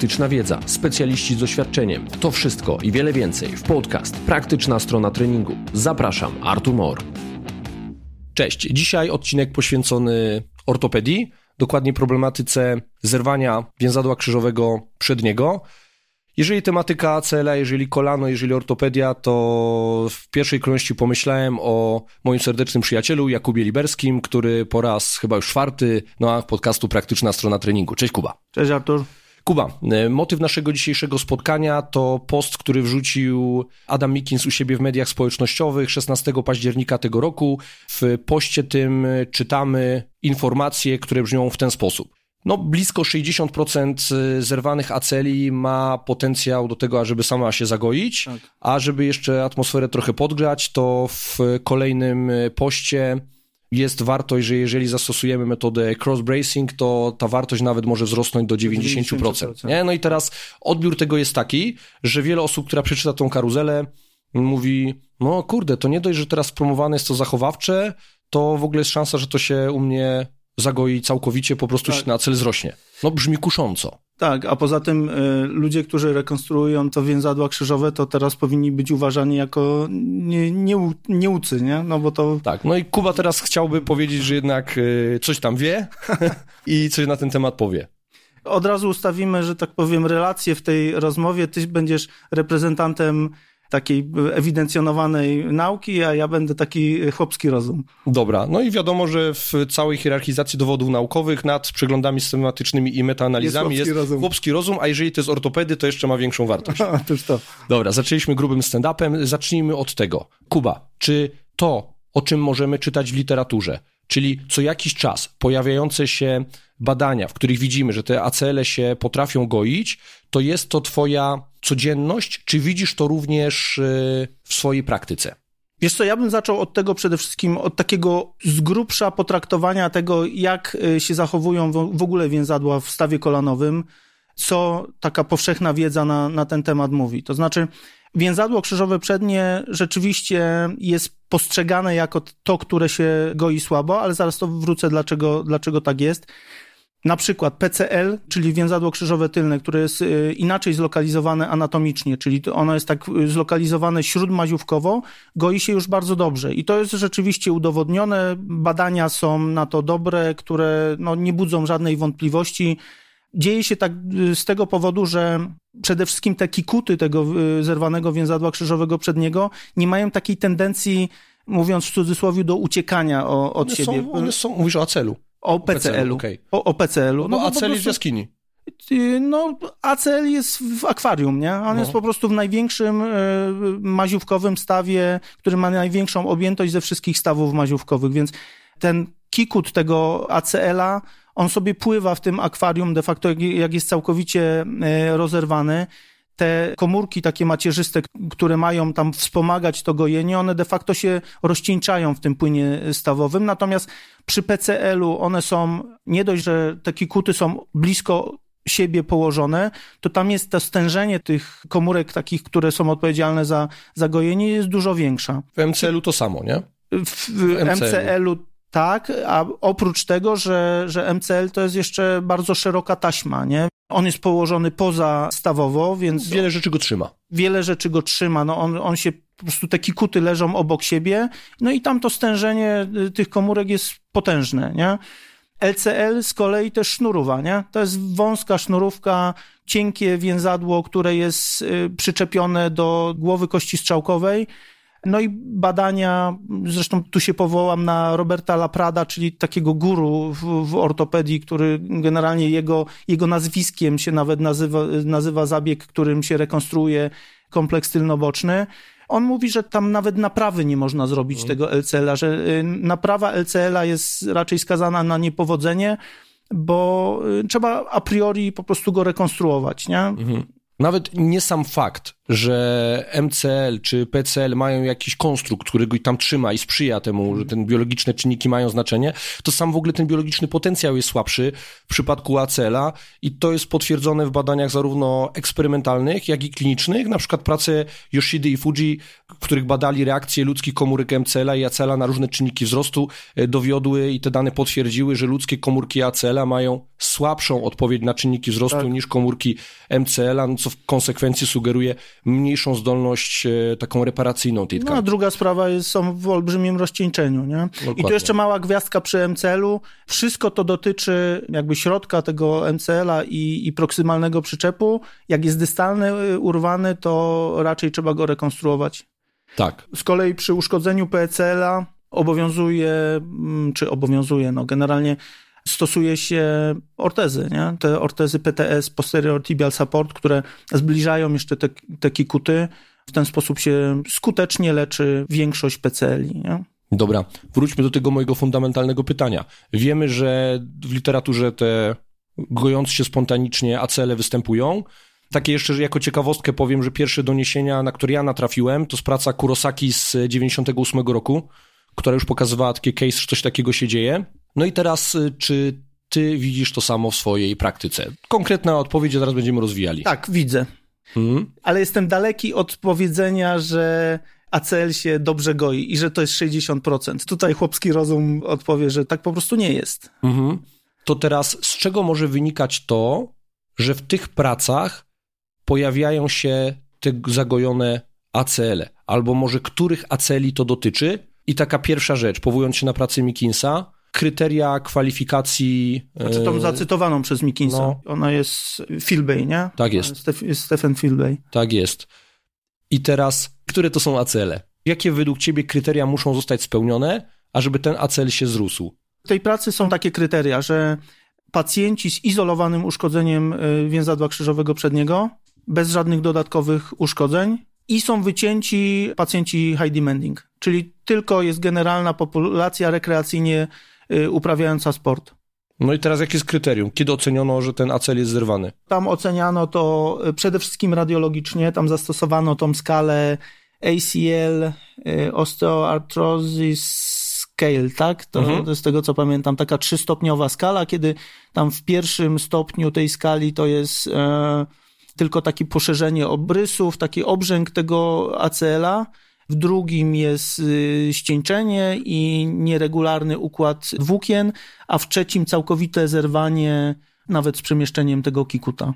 praktyczna wiedza, specjaliści z doświadczeniem. To wszystko i wiele więcej w podcast Praktyczna strona treningu. Zapraszam, Artur Mor. Cześć. Dzisiaj odcinek poświęcony ortopedii, dokładnie problematyce zerwania więzadła krzyżowego przedniego. Jeżeli tematyka ACL, jeżeli kolano, jeżeli ortopedia, to w pierwszej kolejności pomyślałem o moim serdecznym przyjacielu Jakubie Liberskim, który po raz chyba już czwarty na podcastu Praktyczna Strona Treningu. Cześć Kuba. Cześć Artur. Kuba, e, motyw naszego dzisiejszego spotkania to post, który wrzucił Adam Mikins u siebie w mediach społecznościowych 16 października tego roku. W poście tym czytamy informacje, które brzmią w ten sposób. No, blisko 60% zerwanych aceli ma potencjał do tego, ażeby sama się zagoić, tak. a żeby jeszcze atmosferę trochę podgrzać, to w kolejnym poście jest wartość, że jeżeli zastosujemy metodę cross-bracing, to ta wartość nawet może wzrosnąć do 90%. 90%. Nie? No i teraz odbiór tego jest taki, że wiele osób, która przeczyta tą karuzelę, mówi, no kurde, to nie dość, że teraz promowane jest to zachowawcze, to w ogóle jest szansa, że to się u mnie zagoi całkowicie, po prostu tak. się na cel zrośnie. No brzmi kusząco. Tak, a poza tym y, ludzie, którzy rekonstruują to więzadła krzyżowe, to teraz powinni być uważani jako nie, nie, nieucy, nie? No bo to... Tak, no i Kuba teraz chciałby powiedzieć, że jednak y, coś tam wie i coś na ten temat powie. Od razu ustawimy, że tak powiem, relacje w tej rozmowie. Ty będziesz reprezentantem takiej ewidencjonowanej nauki, a ja będę taki chłopski rozum. Dobra, no i wiadomo, że w całej hierarchizacji dowodów naukowych nad przeglądami systematycznymi i metaanalizami jest, chłopski, jest rozum. chłopski rozum, a jeżeli to jest ortopedy, to jeszcze ma większą wartość. Otóż to. Dobra, zaczęliśmy grubym stand-upem, zacznijmy od tego. Kuba, czy to, o czym możemy czytać w literaturze, czyli co jakiś czas pojawiające się badania, w których widzimy, że te ACL się potrafią goić, to jest to twoja codzienność, czy widzisz to również y, w swojej praktyce? Wiesz co, ja bym zaczął od tego przede wszystkim, od takiego z grubsza potraktowania tego, jak y, się zachowują w ogóle więzadła w stawie kolanowym, co taka powszechna wiedza na, na ten temat mówi. To znaczy, więzadło krzyżowe przednie rzeczywiście jest postrzegane jako to, które się goi słabo, ale zaraz to wrócę, dlaczego, dlaczego tak jest. Na przykład PCL, czyli więzadło krzyżowe tylne, które jest y, inaczej zlokalizowane anatomicznie, czyli ono jest tak y, zlokalizowane śródmaziówkowo, goi się już bardzo dobrze. I to jest rzeczywiście udowodnione. Badania są na to dobre, które no, nie budzą żadnej wątpliwości. Dzieje się tak y, z tego powodu, że przede wszystkim te kikuty tego zerwanego więzadła krzyżowego przedniego nie mają takiej tendencji, mówiąc w cudzysłowie, do uciekania od one siebie. Są, one są, mówisz o acelu. O PCL-u. Okay. O, o PCL-u. No, no ACL jest w jaskini. No, ACL jest w akwarium, nie? On no. jest po prostu w największym y, maziówkowym stawie, który ma największą objętość ze wszystkich stawów maziówkowych, więc ten kikut tego ACL-a, on sobie pływa w tym akwarium de facto, jak jest całkowicie y, rozerwany te komórki takie macierzyste, które mają tam wspomagać to gojenie, one de facto się rozcieńczają w tym płynie stawowym, natomiast przy PCL-u one są, nie dość, że te kikuty są blisko siebie położone, to tam jest to stężenie tych komórek takich, które są odpowiedzialne za, za gojenie jest dużo większa. W MCL-u to samo, nie? W, w MCL-u tak, a oprócz tego, że, że MCL to jest jeszcze bardzo szeroka taśma, nie? On jest położony poza stawowo, więc... Wiele rzeczy go trzyma. Wiele rzeczy go trzyma, no on, on się, po prostu te kikuty leżą obok siebie, no i tam to stężenie y, tych komórek jest potężne, nie? LCL z kolei też sznurowa, nie? To jest wąska sznurówka, cienkie więzadło, które jest y, przyczepione do głowy kości strzałkowej, no i badania, zresztą tu się powołam na Roberta Laprada, czyli takiego guru w, w ortopedii, który generalnie jego, jego nazwiskiem się nawet nazywa, nazywa zabieg, którym się rekonstruuje kompleks tylnoboczny. On mówi, że tam nawet naprawy nie można zrobić mhm. tego LCL-a, że y, naprawa LCL-a jest raczej skazana na niepowodzenie, bo y, trzeba a priori po prostu go rekonstruować, nie? Mhm. Nawet nie sam fakt, że MCL czy PCL mają jakiś konstrukt, który go tam trzyma i sprzyja temu, że ten biologiczne czynniki mają znaczenie, to sam w ogóle ten biologiczny potencjał jest słabszy w przypadku ACL-a i to jest potwierdzone w badaniach zarówno eksperymentalnych, jak i klinicznych, na przykład prace Yoshidy i Fuji, w których badali reakcje ludzkich komórek MCL-a i ACL-a na różne czynniki wzrostu, e, dowiodły i te dane potwierdziły, że ludzkie komórki ACL-a mają słabszą odpowiedź na czynniki wzrostu tak. niż komórki MCL-a, no co w konsekwencji sugeruje mniejszą zdolność e, taką reparacyjną tej tkanki. No a druga sprawa jest, są w olbrzymim rozcieńczeniu, nie? Dokładnie. I tu jeszcze mała gwiazdka przy MCL-u. Wszystko to dotyczy jakby środka tego MCL-a i, i proksymalnego przyczepu. Jak jest dystalny, y, urwany, to raczej trzeba go rekonstruować. Tak. Z kolei przy uszkodzeniu PCL-a obowiązuje, mm, czy obowiązuje, no generalnie stosuje się ortezy, nie? Te ortezy PTS, posterior tibial support, które zbliżają jeszcze te, te kikuty. W ten sposób się skutecznie leczy większość PCL-i, nie? Dobra, wróćmy do tego mojego fundamentalnego pytania. Wiemy, że w literaturze te gojące się spontanicznie acele występują. Takie jeszcze że jako ciekawostkę powiem, że pierwsze doniesienia, na które ja natrafiłem, to z praca Kurosaki z 98 roku, która już pokazywała taki case, że coś takiego się dzieje. No i teraz, y, czy ty widzisz to samo w swojej praktyce? Konkretna odpowiedź, a teraz będziemy rozwijali. Tak, widzę. Hmm? Ale jestem daleki od powiedzenia, że ACL się dobrze goi i że to jest 60%. Tutaj chłopski rozum odpowie, że tak po prostu nie jest. Mhm. To teraz z czego może wynikać to, że w tych pracach pojawiają się te zagojone ACL? -e? Albo może których ACL to dotyczy? I taka pierwsza rzecz, powołując się na pracę Mikinsa, kryteria kwalifikacji. Znaczy tą e, zacytowaną przez Mikinsa. No, Ona jest Philbay, nie? Tak jest. Stef Stephen Philbay. Tak jest. I teraz, które to są acele? Jakie według ciebie kryteria muszą zostać spełnione, ażeby ten acel się zrósł? W tej pracy są takie kryteria, że pacjenci z izolowanym uszkodzeniem e, więzadła krzyżowego przedniego, bez żadnych dodatkowych uszkodzeń i są wycięci pacjenci high demanding, czyli tylko jest generalna populacja rekreacyjnie uprawiająca sport. No i teraz jakie jest kryterium? Kiedy oceniono, że ten acel jest zerwany? Tam oceniano to y, przede wszystkim radiologicznie, tam zastosowano tą skalę ACL, y, osteoarthrosis scale, tak? To, mhm. to z tego co pamiętam, taka trzystopniowa skala, kiedy tam w pierwszym stopniu tej skali to jest e, tylko takie poszerzenie obrysów, taki obrzęk tego ACL-a, w drugim jest y, ścieńczenie i nieregularny układ włókien, a w trzecim całkowite zerwanie nawet z przemieszczeniem tego kikuta.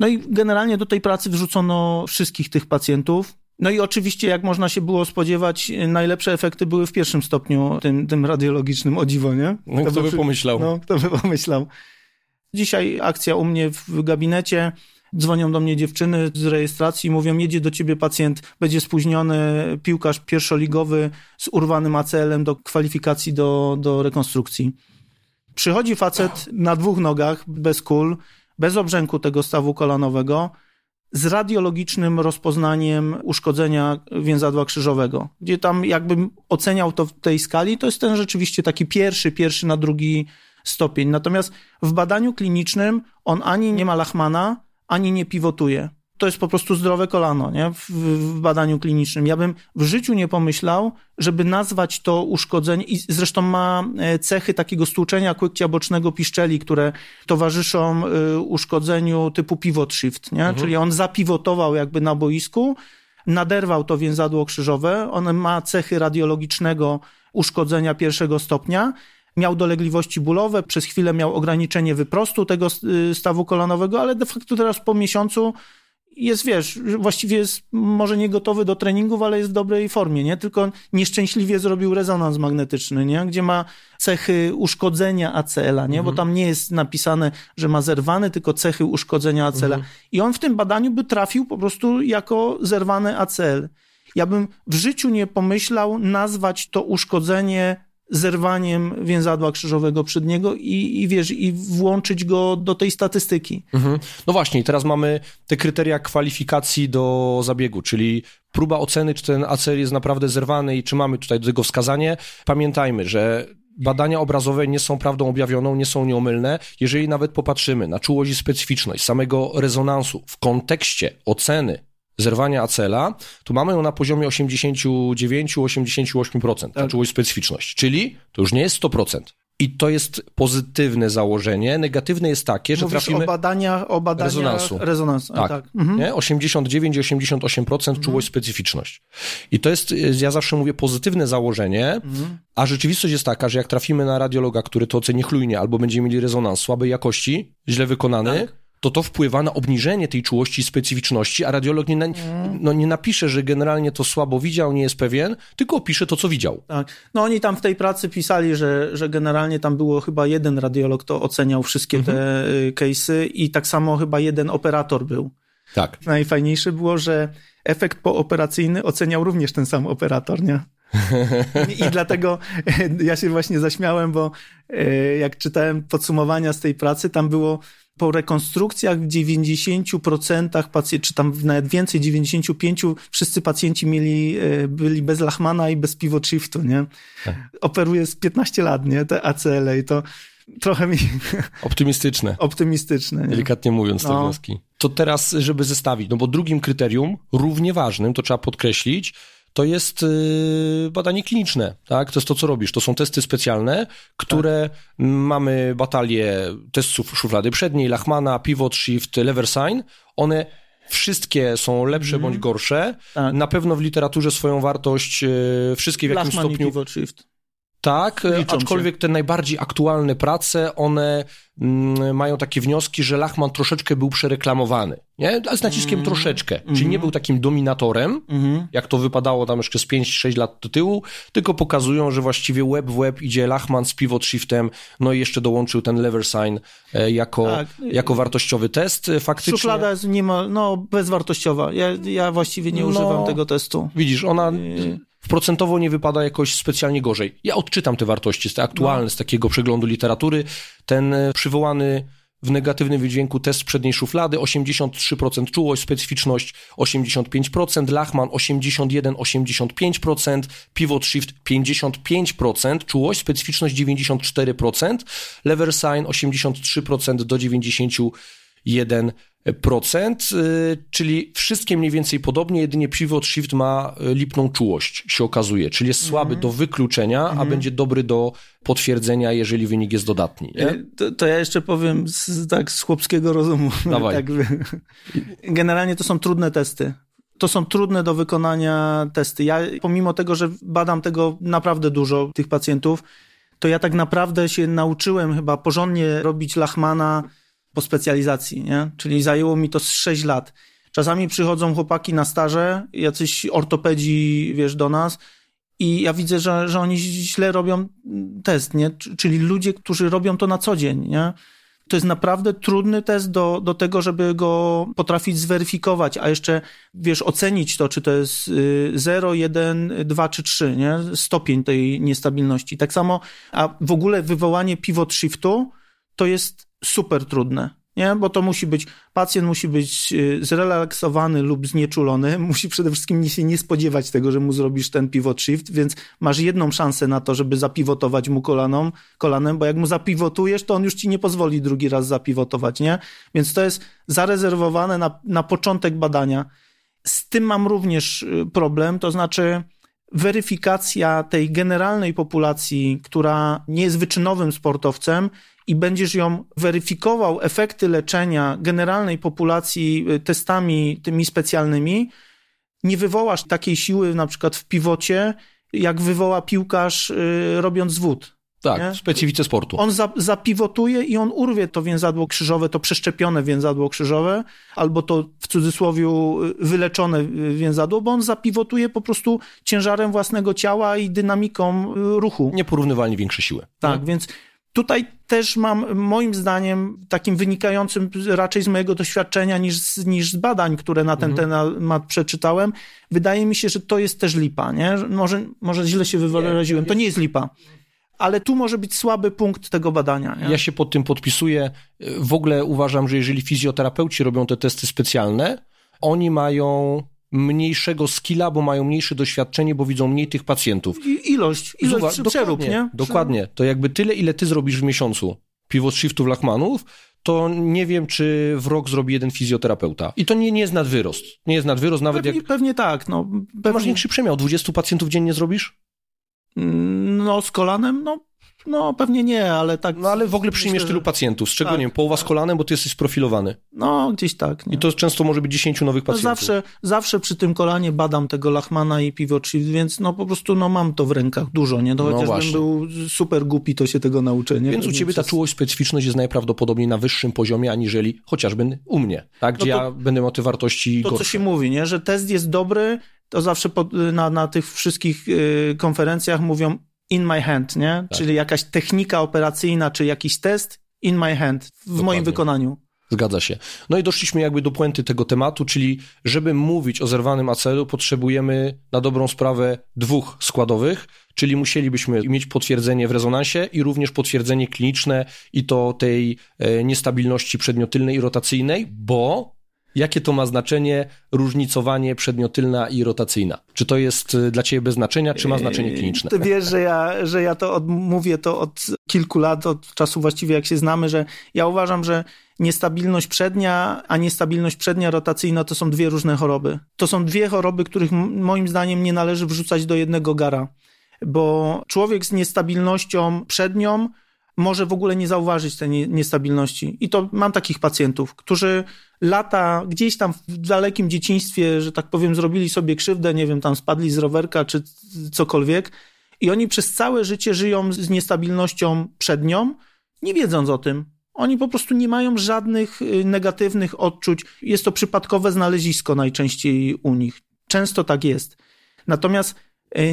No i generalnie do tej pracy wrzucono wszystkich tych pacjentów. No i oczywiście, jak można się było spodziewać, najlepsze efekty były w pierwszym stopniu, tym, tym radiologicznym, o dziwo, nie? No, kto by pomyślał? No, kto by pomyślał. Dzisiaj akcja u mnie w gabinecie Dzwonią do mnie dziewczyny z rejestracji mówią, jedzie do ciebie pacjent, będzie spóźniony piłkarz pierwszoligowy z urwanym ACL-em do kwalifikacji do, do rekonstrukcji. Przychodzi facet na dwóch nogach, bez kul, bez obrzęku tego stawu kolanowego, z radiologicznym rozpoznaniem uszkodzenia więzadła krzyżowego, gdzie tam jakbym oceniał to w tej skali, to jest ten rzeczywiście taki pierwszy, pierwszy na drugi stopień. Natomiast w badaniu klinicznym on ani nie ma Lachmana, ani nie pivotuje. To jest po prostu zdrowe kolano nie? W, w, badaniu klinicznym. Ja bym w życiu nie pomyślał, żeby nazwać to uszkodzenie, i zresztą ma e, cechy takiego stłuczenia kłykcia bocznego piszczeli, które towarzyszą e, uszkodzeniu typu pivot shift, nie? Mhm. czyli on zapivotował jakby na boisku, naderwał to więzadło krzyżowe, on ma cechy radiologicznego uszkodzenia pierwszego stopnia, miał dolegliwości bólowe, przez chwilę miał ograniczenie wyprostu tego y, stawu kolanowego, ale de facto teraz po miesiącu jest, wiesz, właściwie jest może nie gotowy do treningów, ale jest w dobrej formie, nie? Tylko nieszczęśliwie zrobił rezonans magnetyczny, nie? Gdzie ma cechy uszkodzenia ACL-a, nie? Mhm. Bo tam nie jest napisane, że ma zerwany, tylko cechy uszkodzenia ACL-a. Mhm. I on w tym badaniu by trafił po prostu jako zerwany ACL. Ja bym w życiu nie pomyślał nazwać to uszkodzenie zerwaniem więzadła krzyżowego przedniego i, i wiesz, i włączyć go do tej statystyki. Mhm. No właśnie, teraz mamy te kryteria kwalifikacji do zabiegu, czyli próba oceny, czy ten ACL jest naprawdę zerwany i czy mamy tutaj do tego wskazanie. Pamiętajmy, że badania obrazowe nie są prawdą objawioną, nie są nieomylne. Jeżeli nawet popatrzymy na czułość i specyficzność samego rezonansu w kontekście oceny zerwania acela, to mamy ją na poziomie 89-88%, ta czułość specyficzność, czyli to już nie jest 100%. I to jest pozytywne założenie. Negatywne jest takie, że Mówisz trafimy... o badaniach, o badaniach rezonansu. rezonansu. Tak, tak. Mhm. nie? 89 i 88% czułość specyficzność. I to jest, y, ja zawsze mówię, pozytywne założenie, Mhm. a rzeczywistość jest taka, że jak trafimy na radiologa, który to oceni chlujnie, albo będziemy mieli rezonans słabej jakości, źle wykonany, Tak. To to wpływa na obniżenie tej czułości i specyficzności, a radiolog nie, na, Mhm. no, nie napisze, że generalnie to słabo widział, nie jest pewien, tylko opisze to, co widział. Tak. No oni tam w tej pracy pisali, że, że generalnie tam było chyba jeden radiolog, to oceniał wszystkie te y, case'y i tak samo chyba jeden operator był. Tak. Najfajniejsze było, że efekt pooperacyjny oceniał również ten sam operator, nie? I dlatego ja się właśnie zaśmiałem, bo e, jak czytałem podsumowania z tej pracy, tam było po rekonstrukcjach w 90% pacjentów, czy tam nawet więcej, 95% wszyscy pacjenci mieli, e, byli bez Lachmana i bez pivot shiftu, nie? Operuje z 15 lat, nie? Te ACL i to trochę mi Optymistyczne. optymistyczne. Nie? Delikatnie mówiąc te No. wnioski. To teraz, żeby zestawić, no bo drugim kryterium, równie ważnym, to trzeba podkreślić, to jest yy, badanie kliniczne, tak? To jest to, co robisz. To są testy specjalne, które mamy batalię testów szuflady przedniej, Lachmana, Pivot Shift, Lever Sign. One wszystkie są lepsze bądź gorsze. Tak. Na pewno w literaturze swoją wartość yy, wszystkie w jakimś Lachman i stopniu pivot shift. Tak, e, Liczą aczkolwiek te najbardziej aktualne prace, one mm, mają takie wnioski, że Lachman troszeczkę był przereklamowany, nie? Ale z naciskiem troszeczkę, czyli nie był takim dominatorem, Mhm. jak to wypadało tam jeszcze z 5-6 lat do tyłu, tylko pokazują, że właściwie web w web idzie Lachman z pivot shiftem, no i jeszcze dołączył ten lever sign e, jako, Tak. jako wartościowy test. E, Faktycznie, Szuflada jest niemal, no, bezwartościowa. Ja, ja właściwie nie No. używam tego testu. Widzisz, ona Yy. procentowo nie wypada jakoś specjalnie gorzej. Ja odczytam te wartości, te aktualne, No. z takiego przeglądu literatury. Ten e, przywołany w negatywnym wydźwięku test przedniej szuflady, 83% czułość, specyficzność 85%, Lachman 81-85%, Pivot Shift 55%, czułość, specyficzność 94%, Lever Sign 83% do 91%, y, czyli wszystkie mniej więcej podobnie, jedynie Pivot Shift ma y, lipną czułość, się okazuje, czyli jest słaby do wykluczenia, a będzie dobry do potwierdzenia, jeżeli wynik jest dodatni. Nie? To, to ja jeszcze powiem z, tak z chłopskiego rozumu. Dawaj. Tak, generalnie to są trudne testy. To są trudne do wykonania testy. Ja, pomimo tego, że badam tego naprawdę dużo, tych pacjentów, to ja tak naprawdę się nauczyłem chyba porządnie robić Lachmana po specjalizacji, nie? Czyli zajęło mi to z 6 lat. Czasami przychodzą chłopaki na staże, jacyś ortopedzi, wiesz, do nas i ja widzę, że, że oni źle robią test, nie? Czyli ludzie, którzy robią to na co dzień, nie? To jest naprawdę trudny test do, do tego, żeby go potrafić zweryfikować, a jeszcze, wiesz, ocenić to, czy to jest y, 0, 1, 2 czy 3, nie? Stopień tej niestabilności. Tak samo, a w ogóle wywołanie pivot shiftu to jest super trudne. Nie? Bo to musi być, pacjent musi być y, zrelaksowany lub znieczulony, musi przede wszystkim się nie spodziewać tego, że mu zrobisz ten pivot shift, więc masz jedną szansę na to, żeby zapivotować mu kolaną, kolanem, bo jak mu zapivotujesz, to on już ci nie pozwoli drugi raz zapivotować, nie? Więc to jest zarezerwowane na, na początek badania. Z tym mam również y, problem, to znaczy weryfikacja tej generalnej populacji, która nie jest wyczynowym sportowcem i będziesz ją weryfikował efekty leczenia generalnej populacji y, testami tymi specjalnymi, nie wywołasz takiej siły na przykład w piwocie, jak wywoła piłkarz y, robiąc wód. Tak, nie? specyfice sportu. On za, zapiwotuje i on urwie to więzadło krzyżowe, to przeszczepione więzadło krzyżowe, albo to w cudzysłowie wyleczone więzadło, bo on zapiwotuje po prostu ciężarem własnego ciała i dynamiką y, ruchu. Nieporównywalnie większe siły. Tak, więc tutaj też mam, moim zdaniem, takim wynikającym raczej z mojego doświadczenia niż z, niż z badań, które na ten temat przeczytałem, wydaje mi się, że to jest też lipa, nie? Że Może, może źle się wyraziłem, to nie jest lipa. Ale tu może być słaby punkt tego badania. Nie? Ja się pod tym podpisuję. W ogóle uważam, że jeżeli fizjoterapeuci robią te testy specjalne, oni mają mniejszego skilla, bo mają mniejsze doświadczenie, bo widzą mniej tych pacjentów. I, ilość, ilość Zobacz, przerób, dokładnie, nie? Dokładnie. To jakby tyle, ile ty zrobisz w miesiącu pivot shiftów Lachmanów, to nie wiem, czy w rok zrobi jeden fizjoterapeuta. I to nie, nie jest nadwyrost. Nie jest nadwyrost, nawet pewnie, jak... Pewnie tak. No, pewnie... Masz większy przemiał. 20 pacjentów dziennie zrobisz? No, z kolanem, no no, pewnie nie, ale tak. No, ale w ogóle przyjmiesz myślę, tylu pacjentów, z czego tak, nie wiem, połowa z kolanem, bo ty jesteś sprofilowany. No, gdzieś tak. Nie? I to często może być 10 nowych pacjentów. No zawsze, zawsze przy tym kolanie badam tego Lachmana i Pivot więc no po prostu no, mam to w rękach dużo, nie? No, chociażbym był super głupi, to się tego nauczę, nie? Więc u ciebie ta czułość, specyficzność jest najprawdopodobniej na wyższym poziomie, aniżeli chociażby u mnie, tak? Gdzie no to, ja będę miał te wartości To, gorsze. co się mówi, nie? Że test jest dobry, to zawsze na, na tych wszystkich y, konferencjach mówią in my hand, nie? Tak. Czyli jakaś technika operacyjna, czy jakiś test in my hand, w Dokładnie. moim wykonaniu. Zgadza się. No i doszliśmy jakby do puenty tego tematu, czyli żeby mówić o zerwanym acelu, potrzebujemy na dobrą sprawę dwóch składowych, czyli musielibyśmy mieć potwierdzenie w rezonansie i również potwierdzenie kliniczne i to tej e, niestabilności przedmiotylnej i rotacyjnej, bo Jakie to ma znaczenie różnicowanie przedmiotylna i rotacyjna? Czy to jest y, dla ciebie bez znaczenia, czy ma znaczenie kliniczne? Ty wiesz, że ja, że ja to od, mówię to od kilku lat, od czasu właściwie jak się znamy, że ja uważam, że niestabilność przednia, a niestabilność przednia rotacyjna to są dwie różne choroby. To są dwie choroby, których moim zdaniem nie należy wrzucać do jednego gara, bo człowiek z niestabilnością przednią może w ogóle nie zauważyć tej niestabilności. I to mam takich pacjentów, którzy lata gdzieś tam w dalekim dzieciństwie, że tak powiem, zrobili sobie krzywdę, nie wiem, tam spadli z rowerka czy cokolwiek. I oni przez całe życie żyją z niestabilnością przednią, nie wiedząc o tym. Oni po prostu nie mają żadnych y, negatywnych odczuć. Jest to przypadkowe znalezisko najczęściej u nich. Często tak jest. Natomiast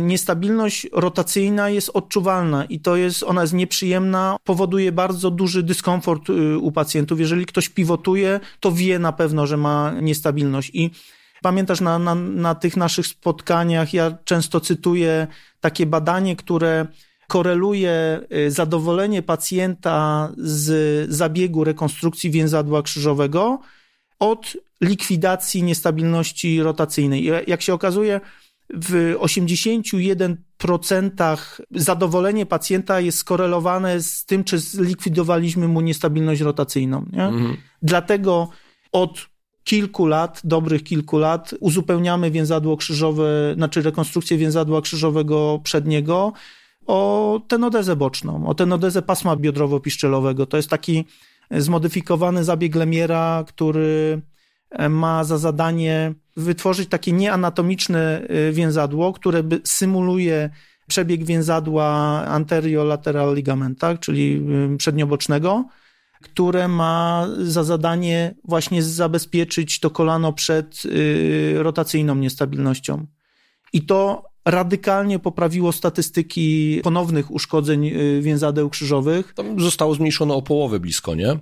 niestabilność rotacyjna jest odczuwalna i to jest, ona jest nieprzyjemna, powoduje bardzo duży dyskomfort y, u pacjentów. Jeżeli ktoś pivotuje, to wie na pewno, że ma niestabilność i Pamiętasz, na, na, na tych naszych spotkaniach ja często cytuję takie badanie, które koreluje y, zadowolenie pacjenta z zabiegu rekonstrukcji więzadła krzyżowego od likwidacji niestabilności rotacyjnej. Jak się okazuje, w 81% zadowolenie pacjenta jest skorelowane z tym, czy zlikwidowaliśmy mu niestabilność rotacyjną. Nie? Mhm. Dlatego od kilku lat, dobrych kilku lat, uzupełniamy więzadło krzyżowe, znaczy rekonstrukcję więzadła krzyżowego przedniego o tenodezę boczną, o tenodezę pasma biodrowo-piszczelowego. To jest taki zmodyfikowany zabieg Lemiera, który ma za zadanie wytworzyć takie nieanatomiczne y, więzadło, które symuluje przebieg więzadła anteriolateral ligament, tak, czyli y, przedniobocznego, które ma za zadanie właśnie zabezpieczyć to kolano przed rotacyjną niestabilnością. I to radykalnie poprawiło statystyki ponownych uszkodzeń więzadeł krzyżowych. Tam zostało zmniejszone o połowę blisko, nie?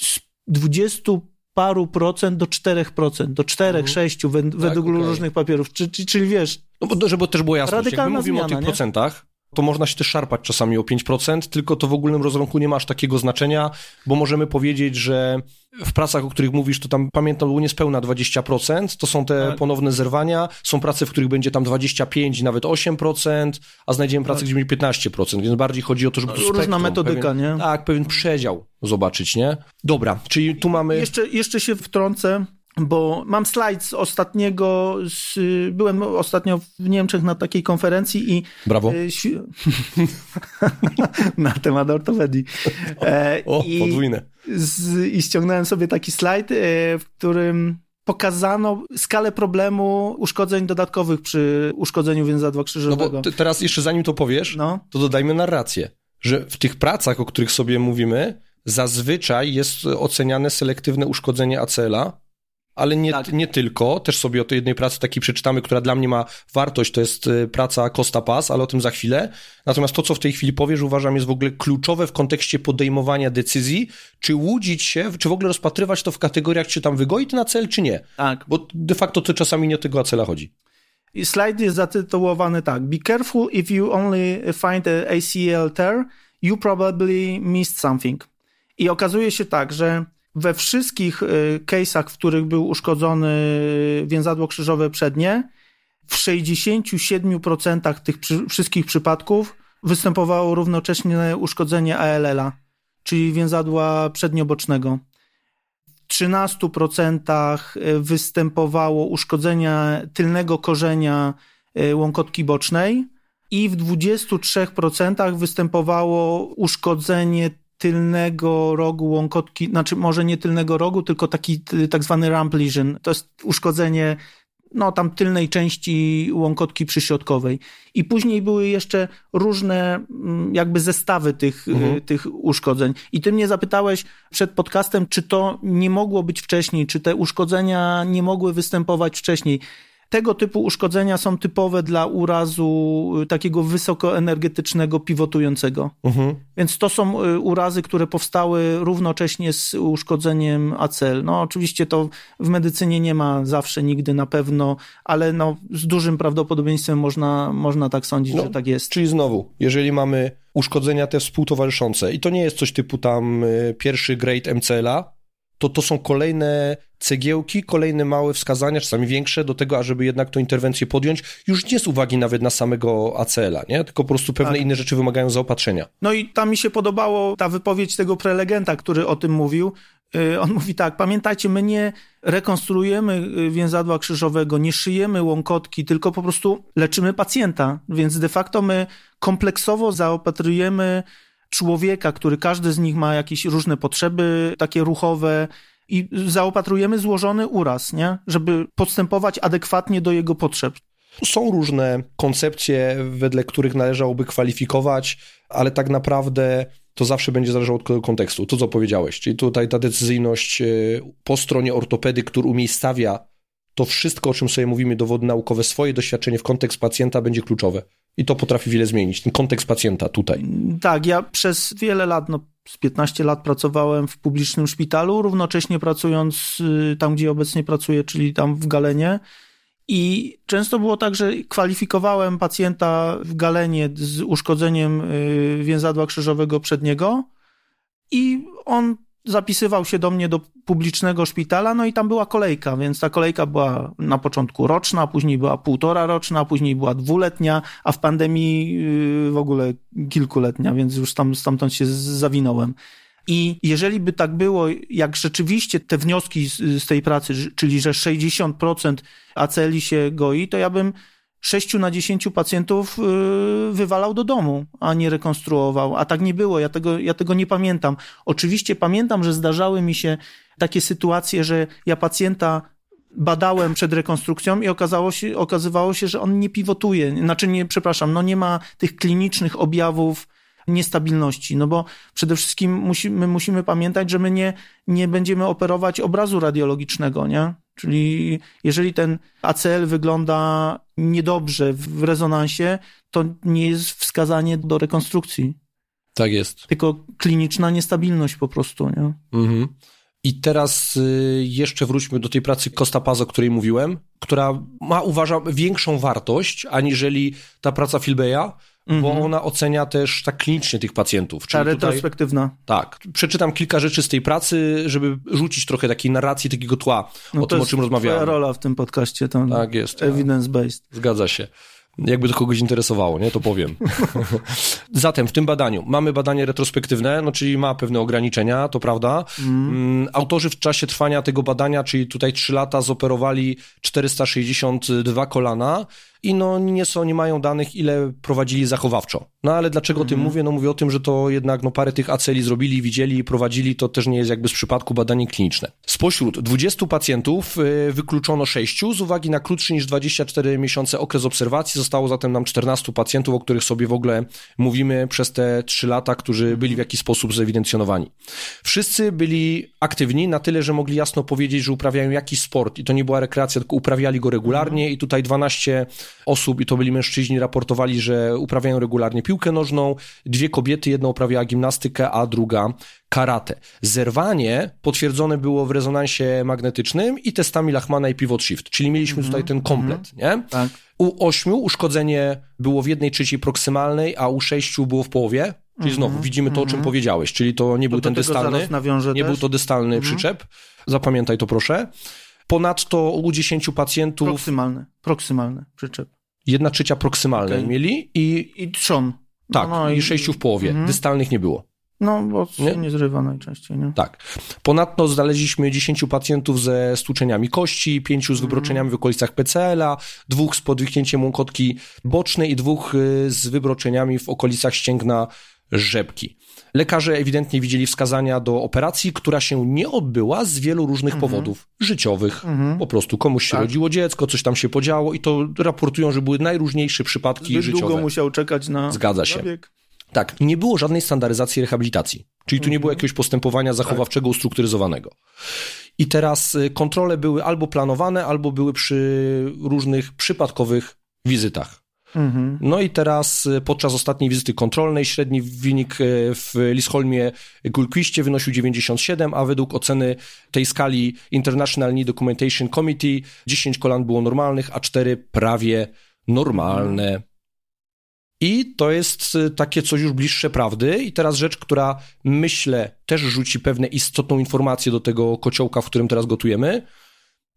Z 20 paru procent do 4%, do 4, mhm. 6 według tak, okay. różnych papierów. Czyli, czyli wiesz. No bo żeby też było jasne, jak my mówimy zmiana, o tych nie? procentach, to można się też szarpać czasami o 5%, tylko to w ogólnym rozrachunku nie ma aż takiego znaczenia, bo możemy powiedzieć, że w pracach, o których mówisz, to tam pamiętam, było niespełna 20%, to są te tak. ponowne zerwania, są prace, w których będzie tam 25, nawet 8%, a znajdziemy pracę, tak. gdzie będzie 15%, więc bardziej chodzi o to, żeby Różna spektrum, metodyka, pewien, nie? Tak, pewien przedział zobaczyć, nie? Dobra, czyli tu mamy... Jeszcze, jeszcze się wtrącę, bo mam slajd z ostatniego, z, byłem ostatnio w Niemczech na takiej konferencji i... Brawo. na temat ortopedii. E, o, i, podwójne. Z, I ściągnąłem sobie taki slajd, e, w którym pokazano skalę problemu uszkodzeń dodatkowych przy uszkodzeniu więzadła krzyżowego. No bo teraz jeszcze zanim to powiesz, no. to dodajmy narrację, że w tych pracach, o których sobie mówimy, zazwyczaj jest oceniane selektywne uszkodzenie acela, ale nie, tak. nie tylko. Też sobie o tej jednej pracy takiej przeczytamy, która dla mnie ma wartość, to jest y, praca Costa Pass, ale o tym za chwilę. Natomiast to, co w tej chwili powiesz, uważam jest w ogóle kluczowe w kontekście podejmowania decyzji, czy łudzić się, czy w ogóle rozpatrywać to w kategoriach, czy tam wygoić na cel, czy nie. Tak. Bo de facto to czasami nie o tego acela chodzi. I slajd jest zatytułowany tak. Be careful if you only find a ACL tear, you probably missed something. I okazuje się tak, że we wszystkich y, case'ach, w których był uszkodzony więzadło krzyżowe przednie, w 67% tych przy, wszystkich przypadków występowało równocześnie uszkodzenie ALL-a. czyli więzadła przedniobocznego. W 13% występowało uszkodzenie tylnego korzenia y, łąkotki bocznej i w 23% występowało uszkodzenie tylnego rogu łąkotki, znaczy może nie tylnego rogu, tylko taki tak zwany rump lesion. To jest uszkodzenie no tam tylnej części łąkotki przyśrodkowej. I później były jeszcze różne mm, jakby zestawy tych, mhm. tych uszkodzeń. I ty mnie zapytałeś przed podcastem, czy to nie mogło być wcześniej, czy te uszkodzenia nie mogły występować wcześniej tego typu uszkodzenia są typowe dla urazu y, takiego wysokoenergetycznego pivotującego. Mhm. Więc to są y, urazy, które powstały równocześnie z uszkodzeniem ACL. No oczywiście to w medycynie nie ma zawsze, nigdy na pewno, ale no, z dużym prawdopodobieństwem można, można tak sądzić, no, że tak jest. Czyli znowu, jeżeli mamy uszkodzenia te współtowarzyszące i to nie jest coś typu tam y, pierwszy grade MCL-a, to to są kolejne cegiełki, kolejne małe wskazania, czasami większe, do tego, ażeby jednak tę interwencję podjąć, już nie z uwagi nawet na samego ACL-a, nie? tylko po prostu pewne tak. inne rzeczy wymagają zaopatrzenia. No i tam mi się podobało ta wypowiedź tego prelegenta, który o tym mówił. Y, on mówi tak, pamiętajcie, my nie rekonstruujemy y, więzadła krzyżowego, nie szyjemy łąkotki, tylko po prostu leczymy pacjenta, więc de facto my kompleksowo zaopatrujemy człowieka, który każdy z nich ma jakieś różne potrzeby takie ruchowe i zaopatrujemy złożony uraz, nie? żeby postępować adekwatnie do jego potrzeb. Są różne koncepcje, wedle których należałoby kwalifikować, ale tak naprawdę to zawsze będzie zależało od kontekstu. To, co powiedziałeś, czyli tutaj ta decyzyjność e, po stronie ortopedy, który umiejscawia to wszystko, o czym sobie mówimy, dowody naukowe, swoje doświadczenie w kontekst pacjenta będzie kluczowe. I to potrafi wiele zmienić, ten kontekst pacjenta tutaj. Tak, ja przez wiele lat, no z 15 lat pracowałem w publicznym szpitalu, równocześnie pracując y, tam, gdzie obecnie pracuję, czyli tam w Galenie. I często było tak, że kwalifikowałem pacjenta w Galenie z uszkodzeniem y, więzadła krzyżowego przedniego i on zapisywał się do mnie do publicznego szpitala, no i tam była kolejka, więc ta kolejka była na początku roczna, później była półtora roczna, później była dwuletnia, a w pandemii yy, w ogóle kilkuletnia, więc już tam stamtąd się zawinąłem. I jeżeli by tak było, jak rzeczywiście te wnioski z, z tej pracy, czyli że 60% aceli się goi, to ja bym 6 na 10 pacjentów y, wywalał do domu, a nie rekonstruował. A tak nie było, ja tego, ja tego nie pamiętam. Oczywiście pamiętam, że zdarzały mi się takie sytuacje, że ja pacjenta badałem przed rekonstrukcją i okazało się, okazywało się, że on nie pivotuje, znaczy nie, przepraszam, no nie ma tych klinicznych objawów niestabilności, no bo przede wszystkim musimy, musimy pamiętać, że my nie, nie będziemy operować obrazu radiologicznego, nie? Czyli jeżeli ten ACL wygląda niedobrze w rezonansie, to nie jest wskazanie do rekonstrukcji. Tak jest. Tylko kliniczna niestabilność po prostu, nie? Mhm. I teraz y, jeszcze wróćmy do tej pracy Costa Paz, o której mówiłem, która ma, uważam, większą wartość aniżeli ta praca Filbeja, bo mhm. ona ocenia też tak klinicznie tych pacjentów. Czyli Ta retrospektywna. Tutaj, tak. Przeczytam kilka rzeczy z tej pracy, żeby rzucić trochę takiej narracji, takiego tła no o tym, o czym rozmawiamy. To rola w tym podcaście, to tak jest, evidence-based. Zgadza się. Jakby to kogoś interesowało, nie? To powiem. Zatem w tym badaniu mamy badanie retrospektywne, no czyli ma pewne ograniczenia, to prawda. Mm. Autorzy w czasie trwania tego badania, czyli tutaj 3 lata, zoperowali 462 kolana i no nie są, nie mają danych, ile prowadzili zachowawczo. No ale dlaczego o tym mhm. mówię? No mówię o tym, że to jednak no parę tych aceli zrobili, widzieli i prowadzili, to też nie jest jakby z przypadku badanie kliniczne. Spośród 20 pacjentów y, wykluczono 6 z uwagi na krótszy niż 24 miesiące okres obserwacji. Zostało zatem nam 14 pacjentów, o których sobie w ogóle mówimy przez te 3 lata, którzy byli w jakiś sposób zewidencjonowani. Wszyscy byli aktywni na tyle, że mogli jasno powiedzieć, że uprawiają jakiś sport i to nie była rekreacja, tylko uprawiali go regularnie i tutaj 12 osób, i to byli mężczyźni, raportowali, że uprawiają regularnie piłkę nożną, dwie kobiety, jedna uprawiała gimnastykę, a druga karate. Zerwanie potwierdzone było w rezonansie magnetycznym i testami Lachmana i Pivot Shift, czyli mieliśmy -hmm. tutaj ten komplet, -hmm. nie? Tak. U ośmiu uszkodzenie było w jednej trzeciej proksymalnej, a u sześciu było w połowie, Czyli -hmm, znowu widzimy to, o czym powiedziałeś, czyli to nie to był ten dystalny, nie też. był to dystalny przyczep. Zapamiętaj to proszę. Ponadto u 10 pacjentów... Proksymalny, proksymalny przyczep. Jedna trzecia proksymalnej okay. mieli i... I trzon. Tak, no, no i, i sześciu w połowie. Mhm. Dystalnych nie było. No, bo się nie, nie zrywa najczęściej, nie? Tak. Ponadto znaleźliśmy 10 pacjentów ze stłuczeniami kości, 5 z mhm. wybroczeniami w okolicach PCL-a, dwóch z podwichnięciem łąkotki bocznej i dwóch y, z wybroczeniami w okolicach ścięgna rzepki. Lekarze ewidentnie widzieli wskazania do operacji, która się nie odbyła z wielu różnych mhm. powodów życiowych. Mhm. Po prostu komuś się tak. rodziło dziecko, coś tam się podziało i to raportują, że były najróżniejsze przypadki Zbyt życiowe. długo musiał czekać na Zgadza się. Zabieg. Tak, nie było żadnej standaryzacji rehabilitacji, czyli tu nie było mhm. jakiegoś postępowania zachowawczego, tak. ustrukturyzowanego. I teraz y, kontrole były albo planowane, albo były przy różnych przypadkowych wizytach. Mhm. No i teraz y, podczas ostatniej wizyty kontrolnej średni wynik y, w Lisholmie Gulquiście wynosił 97, a według oceny tej skali International Knee Documentation Committee 10 kolan było normalnych, a 4 prawie normalne. I to jest y, takie coś już bliższe prawdy. I teraz rzecz, która myślę też rzuci pewne istotną informację do tego kociołka, w którym teraz gotujemy,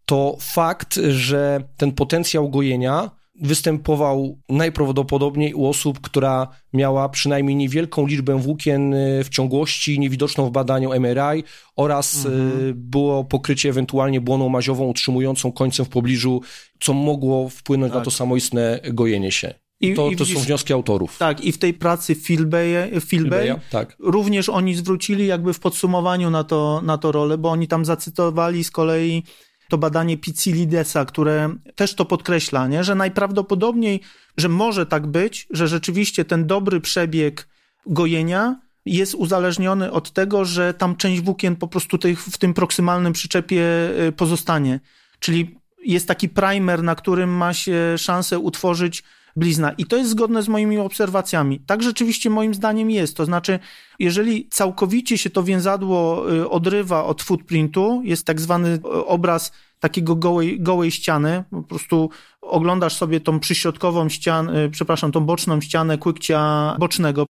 to fakt, że ten potencjał gojenia występował najprawdopodobniej u osób, która miała przynajmniej niewielką liczbę włókien y, w ciągłości, niewidoczną w badaniu MRI oraz y, mhm. było pokrycie ewentualnie błoną maziową utrzymującą końcem w pobliżu, co mogło wpłynąć tak. na to samoistne gojenie się. I, to, i to są wnioski autorów. Tak, i w tej pracy Philbay, Philbay tak. również oni zwrócili jakby w podsumowaniu na to, na to rolę, bo oni tam zacytowali z kolei to badanie Pizzilidesa, które też to podkreśla, nie? że najprawdopodobniej, że może tak być, że rzeczywiście ten dobry przebieg gojenia jest uzależniony od tego, że tam część włókien po prostu w tym proksymalnym przyczepie y, pozostanie. Czyli jest taki primer, na którym ma się szansę utworzyć blizna. I to jest zgodne z moimi obserwacjami. Tak rzeczywiście moim zdaniem jest. To znaczy, jeżeli całkowicie się to więzadło y, odrywa od footprintu, jest tak zwany y, obraz takiego gołej, gołej ściany, po prostu oglądasz sobie tą przyśrodkową ścianę, y, przepraszam, tą boczną ścianę kłykcia bocznego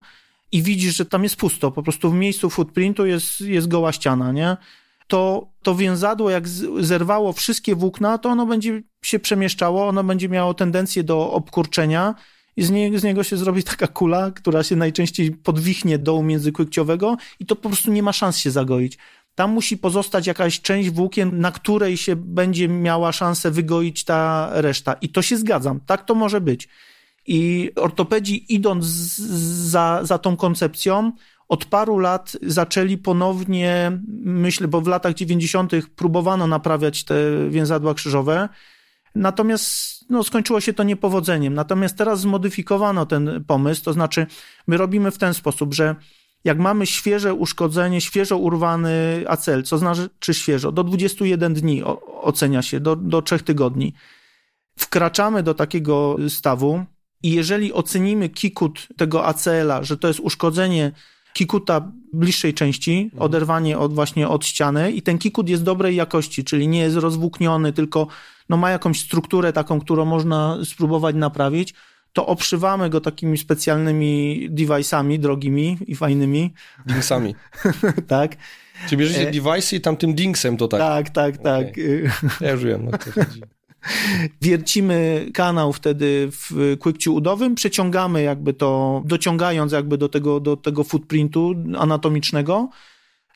i widzisz, że tam jest pusto. Po prostu w miejscu footprintu jest, jest goła ściana, nie? To, to więzadło, jak zerwało wszystkie włókna, to ono będzie się przemieszczało, ono będzie miało tendencję do obkurczenia i z, nie, z niego się zrobi taka kula, która się najczęściej podwichnie dołu międzykłykciowego i to po prostu nie ma szans się zagoić. Tam musi pozostać jakaś część włókien, na której się będzie miała szansę wygoić ta reszta. I to się zgadzam. Tak to może być. I ortopedzi idąc za, za tą koncepcją, od paru lat zaczęli ponownie, myślę, bo w latach 90. próbowano naprawiać te więzadła krzyżowe, natomiast no, skończyło się to niepowodzeniem. Natomiast teraz zmodyfikowano ten pomysł, to znaczy my robimy w ten sposób, że jak mamy świeże uszkodzenie, świeżo urwany acel, co znaczy świeżo, do 21 dni ocenia się, do, do 3 tygodni, wkraczamy do takiego stawu i jeżeli ocenimy kikut tego acela, że to jest uszkodzenie kikuta bliższej części, mhm. oderwanie od właśnie od ściany i ten kikut jest dobrej jakości, czyli nie jest rozwłókniony, tylko no ma jakąś strukturę taką, którą można spróbować naprawić, to obszywamy go takimi specjalnymi device'ami drogimi i fajnymi. Dingsami. tak. Czy bierzecie e... device i tam tym dingsem to tak? Tak, tak, tak. Okay. Ja już wiem, no to chodzi. Wiercimy kanał wtedy w kłykciu udowym, przeciągamy jakby to, dociągając jakby do tego, do tego footprintu anatomicznego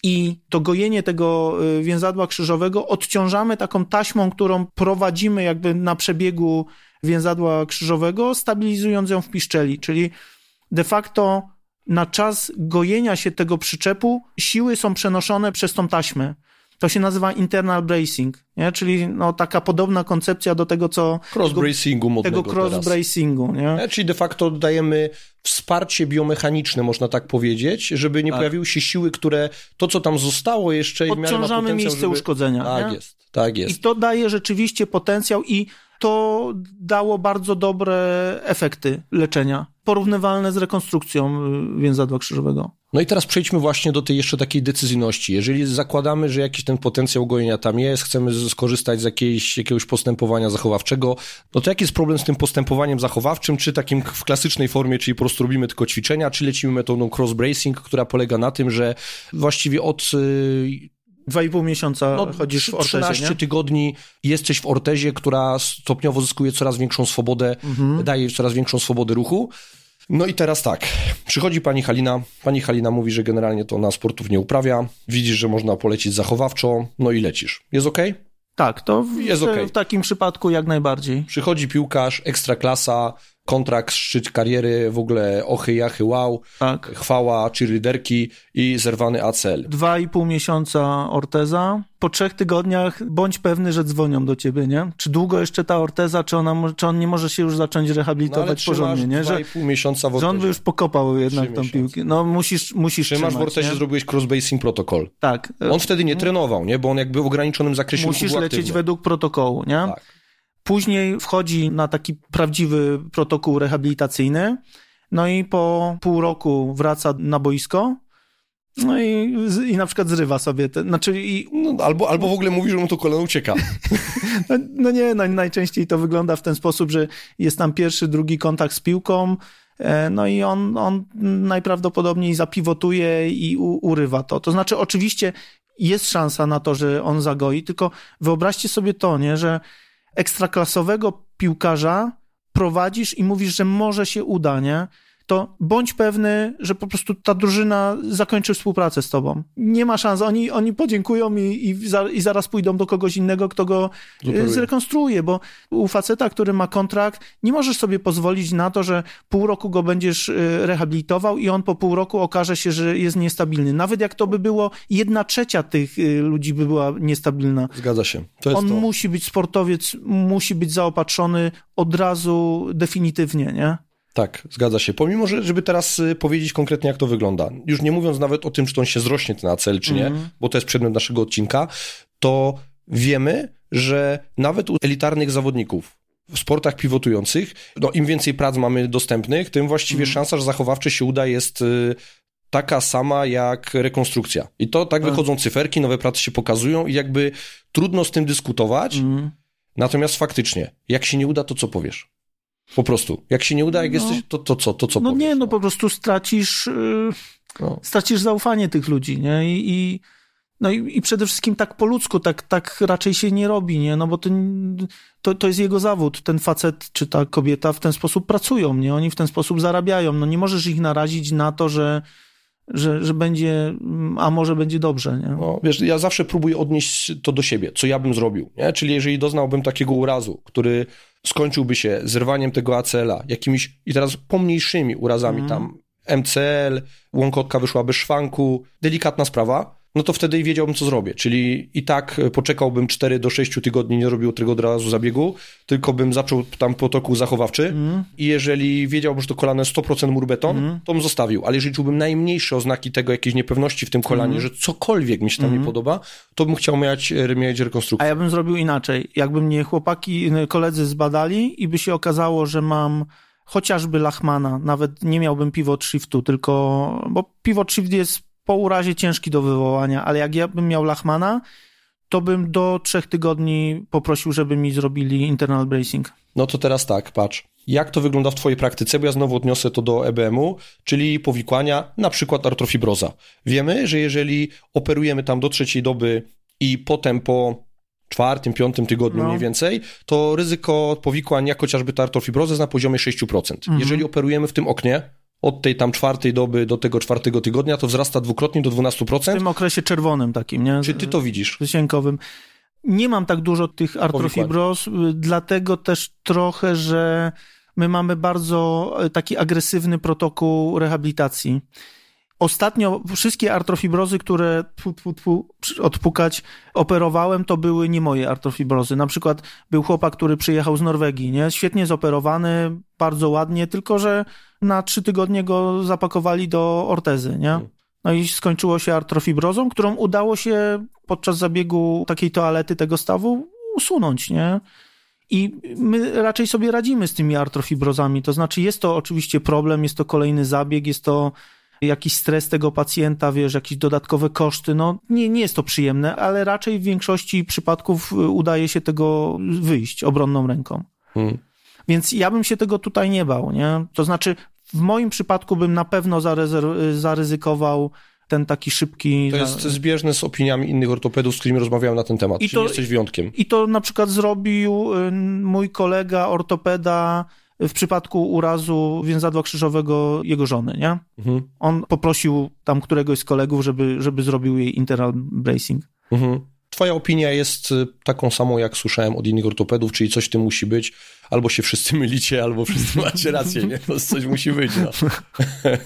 i to gojenie tego y, więzadła krzyżowego odciążamy taką taśmą, którą prowadzimy jakby na przebiegu więzadła krzyżowego, stabilizując ją w piszczeli, czyli de facto na czas gojenia się tego przyczepu siły są przenoszone przez tą taśmę. To się nazywa internal bracing, nie? czyli no, taka podobna koncepcja do tego, co... Cross-bracingu modnego Tego cross-bracingu, nie? nie? Czyli de facto dajemy wsparcie biomechaniczne, można tak powiedzieć, żeby nie tak. pojawiły się siły, które to, co tam zostało jeszcze... Odciążamy miejsce żeby... uszkodzenia. Tak nie? jest, tak jest. I to daje rzeczywiście potencjał i to dało bardzo dobre efekty leczenia, porównywalne z rekonstrukcją y, więzadła krzyżowego. No i teraz przejdźmy właśnie do tej jeszcze takiej decyzyjności. Jeżeli zakładamy, że jakiś ten potencjał gojenia tam jest, chcemy skorzystać z jakiejś, jakiegoś postępowania zachowawczego, no to jaki jest problem z tym postępowaniem zachowawczym, czy takim w klasycznej formie, czyli po prostu robimy tylko ćwiczenia, czy lecimy metodą cross-bracing, która polega na tym, że właściwie od y, Dwa i pół miesiąca no, chodzisz w ortezie, 13 nie? tygodni jesteś w ortezie, która stopniowo zyskuje coraz większą swobodę, mhm. daje coraz większą swobodę ruchu. No i teraz tak, przychodzi pani Halina, pani Halina mówi, że generalnie to na sportów nie uprawia, widzisz, że można polecić zachowawczo, no i lecisz. Jest ok? Tak, to w, Jest okej. w takim przypadku jak najbardziej. Przychodzi piłkarz, ekstraklasa, kontrakt, szczyt kariery, w ogóle ochy, jachy, wow, Tak. chwała, cheerleaderki i zerwany ACL. Dwa i pół miesiąca orteza. Po trzech tygodniach bądź pewny, że dzwonią do ciebie, nie? Czy długo jeszcze ta orteza, czy, ona, czy on nie może się już zacząć No rehabilitować trzymasz porządnie, nie? dwa Że, i pół miesiąca w że on ortezie. by już pokopał jednak tą piłkę. No musisz, musisz Trzymasz w trzymać, ortezie, nie? zrobiłeś crossbasing protokol. Tak. On wtedy nie trenował, nie? Bo on jakby w ograniczonym zakresie Musisz lecieć według protokołu, nie? Tak. Później wchodzi na taki prawdziwy protokół rehabilitacyjny, no i po pół roku wraca na boisko, no i, i na przykład zrywa sobie te, znaczy i, No, albo, albo w ogóle mówi, że mu to kolano ucieka. no, no nie, no, najczęściej to wygląda w ten sposób, że jest tam pierwszy, drugi kontakt z piłką, e, no i on, on najprawdopodobniej zapiwotuje i u, urywa to. To znaczy oczywiście jest szansa na to, że on zagoi, tylko wyobraźcie sobie to, nie, że ekstraklasowego piłkarza prowadzisz i mówisz, że może się uda, nie? To bądź pewny, że po prostu ta drużyna zakończy współpracę z tobą. Nie ma szans. Oni, oni podziękują i, i, za, i zaraz pójdą do kogoś innego, kto go e, Zupełnie. zrekonstruuje, bo u faceta, który ma kontrakt, nie możesz sobie pozwolić na to, że pół roku go będziesz e, rehabilitował i on po pół roku okaże się, że jest niestabilny. Nawet jak to by było, jedna trzecia tych e, ludzi by była niestabilna. Zgadza się. On to. musi być sportowiec, musi być zaopatrzony od razu definitywnie, nie? Tak, zgadza się. Pomimo, że żeby teraz y, powiedzieć konkretnie, jak to wygląda, już nie mówiąc nawet o tym, czy to on się zrośnie ten ACL, czy nie, Mhm. bo to jest przedmiot naszego odcinka, to wiemy, że nawet u elitarnych zawodników w sportach pivotujących, no im więcej prac mamy dostępnych, tym właściwie Mhm. szansa, że zachowawcze się uda jest y, taka sama jak rekonstrukcja. I to tak Tak. wychodzą cyferki, nowe prace się pokazują i jakby trudno z tym dyskutować, Mm. Natomiast faktycznie, jak się nie uda, to co powiesz? Po prostu. Jak się nie uda, jak No. jesteś, to, to co? To co No powiesz? nie, no po prostu stracisz, yy, No. stracisz zaufanie tych ludzi, nie? I, i, no i, i przede wszystkim tak po ludzku, tak, tak raczej się nie robi, nie? No bo to, to, to jest jego zawód. Ten facet czy ta kobieta w ten sposób pracują, nie? Oni w ten sposób zarabiają. No nie możesz ich narazić na to, że, że, że będzie, mm, a może będzie dobrze, nie? No, wiesz, ja zawsze próbuję odnieść to do siebie, co ja bym zrobił, nie? Czyli jeżeli doznałbym takiego urazu, który skończyłby się zerwaniem tego ACL-a, jakimiś, i teraz pomniejszymi urazami, Mhm. tam MCL, łąkotka wyszła bez szwanku, delikatna sprawa, no to wtedy wiedziałbym, co zrobię. Czyli i tak e, poczekałbym 4 do 6 tygodni, nie robił tego od razu zabiegu, tylko bym zaczął tam protokół zachowawczy Mm. i jeżeli wiedziałbym, że to kolano jest 100% mur beton, Mhm. to bym zostawił. Ale jeżeli czułbym najmniejsze oznaki tego, jakiejś niepewności w tym kolanie, Mhm. że cokolwiek mi się tam nie podoba, to bym chciał mieć, e, mieć A rekonstrukcję. ja bym zrobił inaczej. Jakby mnie chłopaki, koledzy zbadali i by się okazało, że mam chociażby Lachmana, nawet nie miałbym pivot shiftu, tylko, bo pivot shift jest po urazie ciężki do wywołania, ale jak ja bym miał Lachmana, to bym do trzech tygodni poprosił, żeby mi zrobili internal bracing. No to teraz tak, patrz. Jak to wygląda w twojej praktyce, bo ja znowu odniosę to do EBM-u, czyli powikłania, na przykład artrofibroza. Wiemy, że jeżeli operujemy tam do trzeciej doby i potem po czwartym, piątym tygodniu No. mniej więcej, to ryzyko powikłań, jak chociażby ta artrofibroza, jest na poziomie 6%. Mhm. Jeżeli operujemy w tym oknie, od tej tam czwartej doby do tego czwartego tygodnia, to wzrasta dwukrotnie do W 12%. tym okresie czerwonym takim, nie? Czy ty to widzisz? Wysiękowym. Nie mam tak dużo tych artrofibroz, y, dlatego też trochę, że my mamy bardzo y, taki agresywny protokół rehabilitacji. Ostatnio wszystkie artrofibrozy, które tfu, tfu, tfu, odpukać operowałem, to były nie moje artrofibrozy. Na przykład był chłopak, który przyjechał z Norwegii, nie? Świetnie zoperowany, bardzo ładnie, tylko że na trzy tygodnie go zapakowali do ortezy, nie? No i skończyło się artrofibrozą, którą udało się podczas zabiegu takiej toalety tego stawu usunąć, nie? I my raczej sobie radzimy z tymi artrofibrozami. To znaczy, jest to oczywiście problem, jest to kolejny zabieg, jest to jakiś stres tego pacjenta, wiesz, jakieś dodatkowe koszty. No, nie, nie jest to przyjemne, ale raczej w większości przypadków udaje się tego wyjść obronną ręką. Hmm. Więc ja bym się tego tutaj nie bał, nie? To znaczy, w moim przypadku bym na pewno zaryzykował ten taki szybki. To jest zbieżne z opiniami innych ortopedów, z którymi rozmawiałem na ten temat. I to- jesteś wyjątkiem. I to na przykład zrobił y, mój kolega ortopeda w przypadku urazu więzadła krzyżowego jego żony, nie? Mhm. On poprosił tam któregoś z kolegów, żeby, żeby zrobił jej internal bracing. Mhm. Twoja opinia jest y, taką samą, jak słyszałem od innych ortopedów, czyli coś w tym musi być. Albo się wszyscy mylicie, albo wszyscy macie rację, nie? No, coś musi być, no.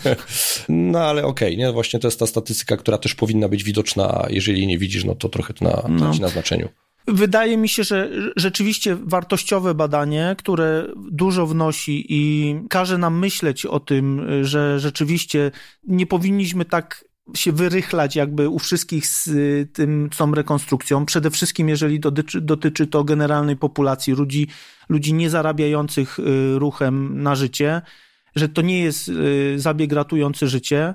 no ale okej, okay, nie? Właśnie to jest ta statystyka, która też powinna być widoczna, jeżeli nie widzisz, no to trochę to na, no. na znaczeniu. Wydaje mi się, że rzeczywiście wartościowe badanie, które dużo wnosi i każe nam myśleć o tym, że rzeczywiście nie powinniśmy tak się wyrychlać jakby u wszystkich z y, tym, tą rekonstrukcją. Przede wszystkim, jeżeli dotyczy, dotyczy to generalnej populacji ludzi, ludzi niezarabiających y, ruchem na życie, że to nie jest y, zabieg ratujący życie.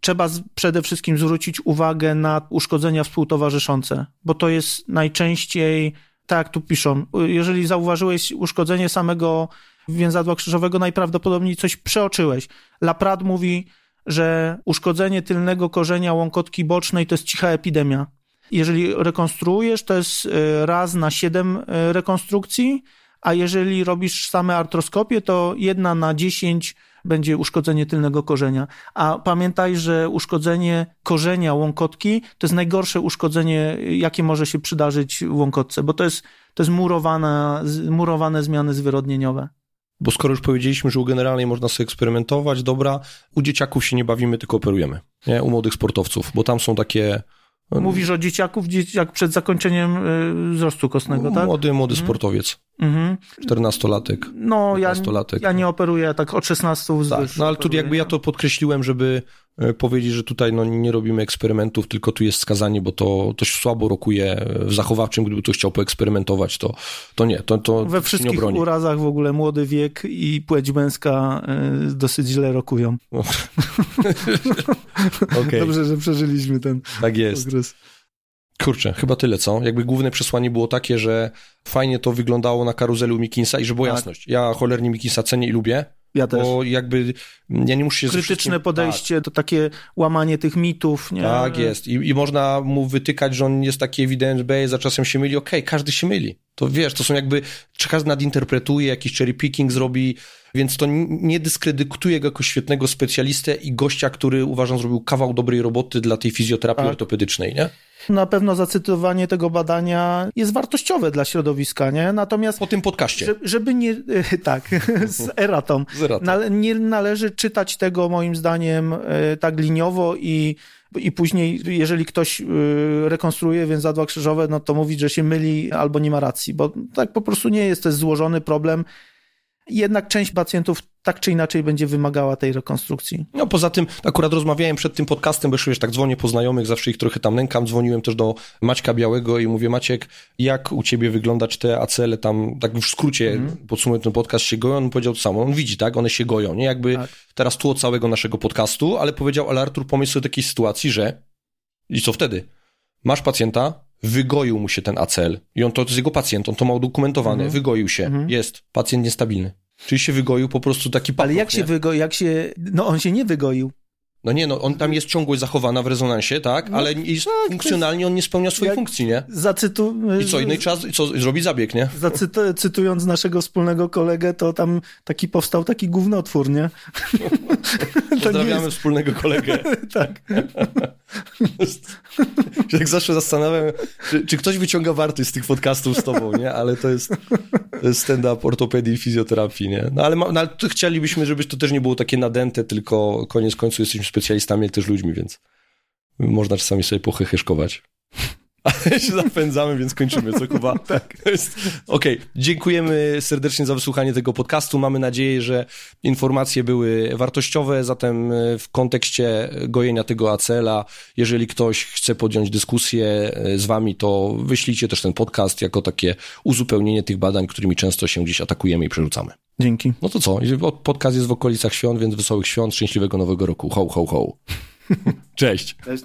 Trzeba przede wszystkim zwrócić uwagę na uszkodzenia współtowarzyszące, bo to jest najczęściej, tak jak tu piszą, jeżeli zauważyłeś uszkodzenie samego więzadła krzyżowego, najprawdopodobniej coś przeoczyłeś. Laprat mówi, że uszkodzenie tylnego korzenia łąkotki bocznej to jest cicha epidemia. Jeżeli rekonstruujesz, to jest e, raz na siedem e, rekonstrukcji, a jeżeli robisz same artroskopie, to jedna na dziesięć będzie uszkodzenie tylnego korzenia. A pamiętaj, że uszkodzenie korzenia łąkotki to jest najgorsze uszkodzenie, jakie może się przydarzyć łąkotce, bo to jest, to jest murowane, murowane zmiany zwyrodnieniowe. Bo skoro już powiedzieliśmy, że u generalnej można sobie eksperymentować, dobra, u dzieciaków się nie bawimy, tylko operujemy. Nie? U młodych sportowców, bo tam są takie Mówisz o dzieciaków, jak przed zakończeniem y, wzrostu kostnego, tak? Młody, młody mhm. sportowiec. Mhm. 14-latek. No, ja, ja nie operuję tak od 16 wzwyż. Tak, no ale tu jakby ja to podkreśliłem, żeby e, powiedzieć, że tutaj no, nie robimy eksperymentów, tylko tu jest skazanie, bo to, to słabo rokuje w zachowawczym, gdyby ktoś chciał poeksperymentować, to, to nie, to, to We wszystkich urazach w ogóle młody wiek i płeć męska y, dosyć źle rokują. okay. Dobrze, że przeżyliśmy ten Tak jest. Okres. Kurczę, chyba tyle, co? Jakby główne przesłanie było takie, że fajnie to wyglądało na karuzelu Mikinsa i że było tak. jasność. Ja cholernie Mikinsa cenię i lubię. Ja też. Bo jakby ja nie muszę się Krytyczne podejście, tak. to takie łamanie tych mitów. Nie? Tak jest. I, I można mu wytykać, że on jest taki evidence based, a czasem się myli. Okej, okay, każdy się myli. To wiesz, to są jakby, każdy nadinterpretuje, jakiś cherry picking zrobi, więc to nie dyskredytuje go jako świetnego specjalistę i gościa, który uważam zrobił kawał dobrej roboty dla tej fizjoterapii tak. ortopedycznej, nie? Na pewno zacytowanie tego badania jest wartościowe dla środowiska, nie? Natomiast... Po tym podcaście. Żeby nie... Tak, z eratą. Z eratą. Nie należy czytać tego, moim zdaniem, e, tak liniowo i i później, jeżeli ktoś e, rekonstruuje więc zadła krzyżowe, no to mówić, że się myli albo nie ma racji, bo tak po prostu nie jest, to jest złożony problem jednak część pacjentów tak czy inaczej będzie wymagała tej rekonstrukcji. No poza tym, akurat rozmawiałem przed tym podcastem, bo już tak dzwonię po znajomych, zawsze ich trochę tam nękam, dzwoniłem też do Maćka Białego i mówię, Maciek, jak u ciebie wyglądać te acele tam, tak w skrócie mm. podsumuję ten podcast, się goją, on powiedział to samo, on widzi, tak, one się goją, nie, jakby tak. teraz tu od całego naszego podcastu, ale powiedział, ale Artur, pomyśl sobie takiej sytuacji, że i co wtedy? Masz pacjenta, wygoił mu się ten ACL i on to, to jest jego pacjent, on to ma udokumentowane, mhm. wygoił się, mhm. jest, pacjent niestabilny. Czyli się wygoił po prostu taki paprok, Ale jak nie? się wygoił, jak się, no on się nie wygoił. No nie, no on tam jest ciągłość zachowana w rezonansie, tak? No, ale jest, tak, funkcjonalnie on nie spełnia swojej funkcji, nie? Zacytu... I co, innej czas, co, zrobi zabieg, nie? Zacytując naszego wspólnego kolegę, to tam taki powstał taki gównotwór, nie? Pozdrawiamy wspólnego kolegę. tak. Jak zawsze zastanawiam, czy, czy, ktoś wyciąga wartość z tych podcastów z tobą, nie? Ale to jest, jest stand-up ortopedii i fizjoterapii, nie? No ale, no, ale chcielibyśmy, żeby to też nie było takie nadęte, tylko koniec końców jesteśmy specjalistami, jak też ludźmi, więc można czasami sobie pochychyszkować. Ale się zapędzamy, więc kończymy, co Kuba? tak. Okej, okay. dziękujemy serdecznie za wysłuchanie tego podcastu. Mamy nadzieję, że informacje były wartościowe, zatem e, w kontekście gojenia tego acela, jeżeli ktoś chce podjąć dyskusję e, z wami, to wyślijcie też ten podcast jako takie uzupełnienie tych badań, którymi często się gdzieś atakujemy i przerzucamy. Dzięki. No to co? Podcast jest w okolicach świąt, więc wesołych świąt, szczęśliwego nowego roku. Ho, ho, ho. Cześć. Cześć.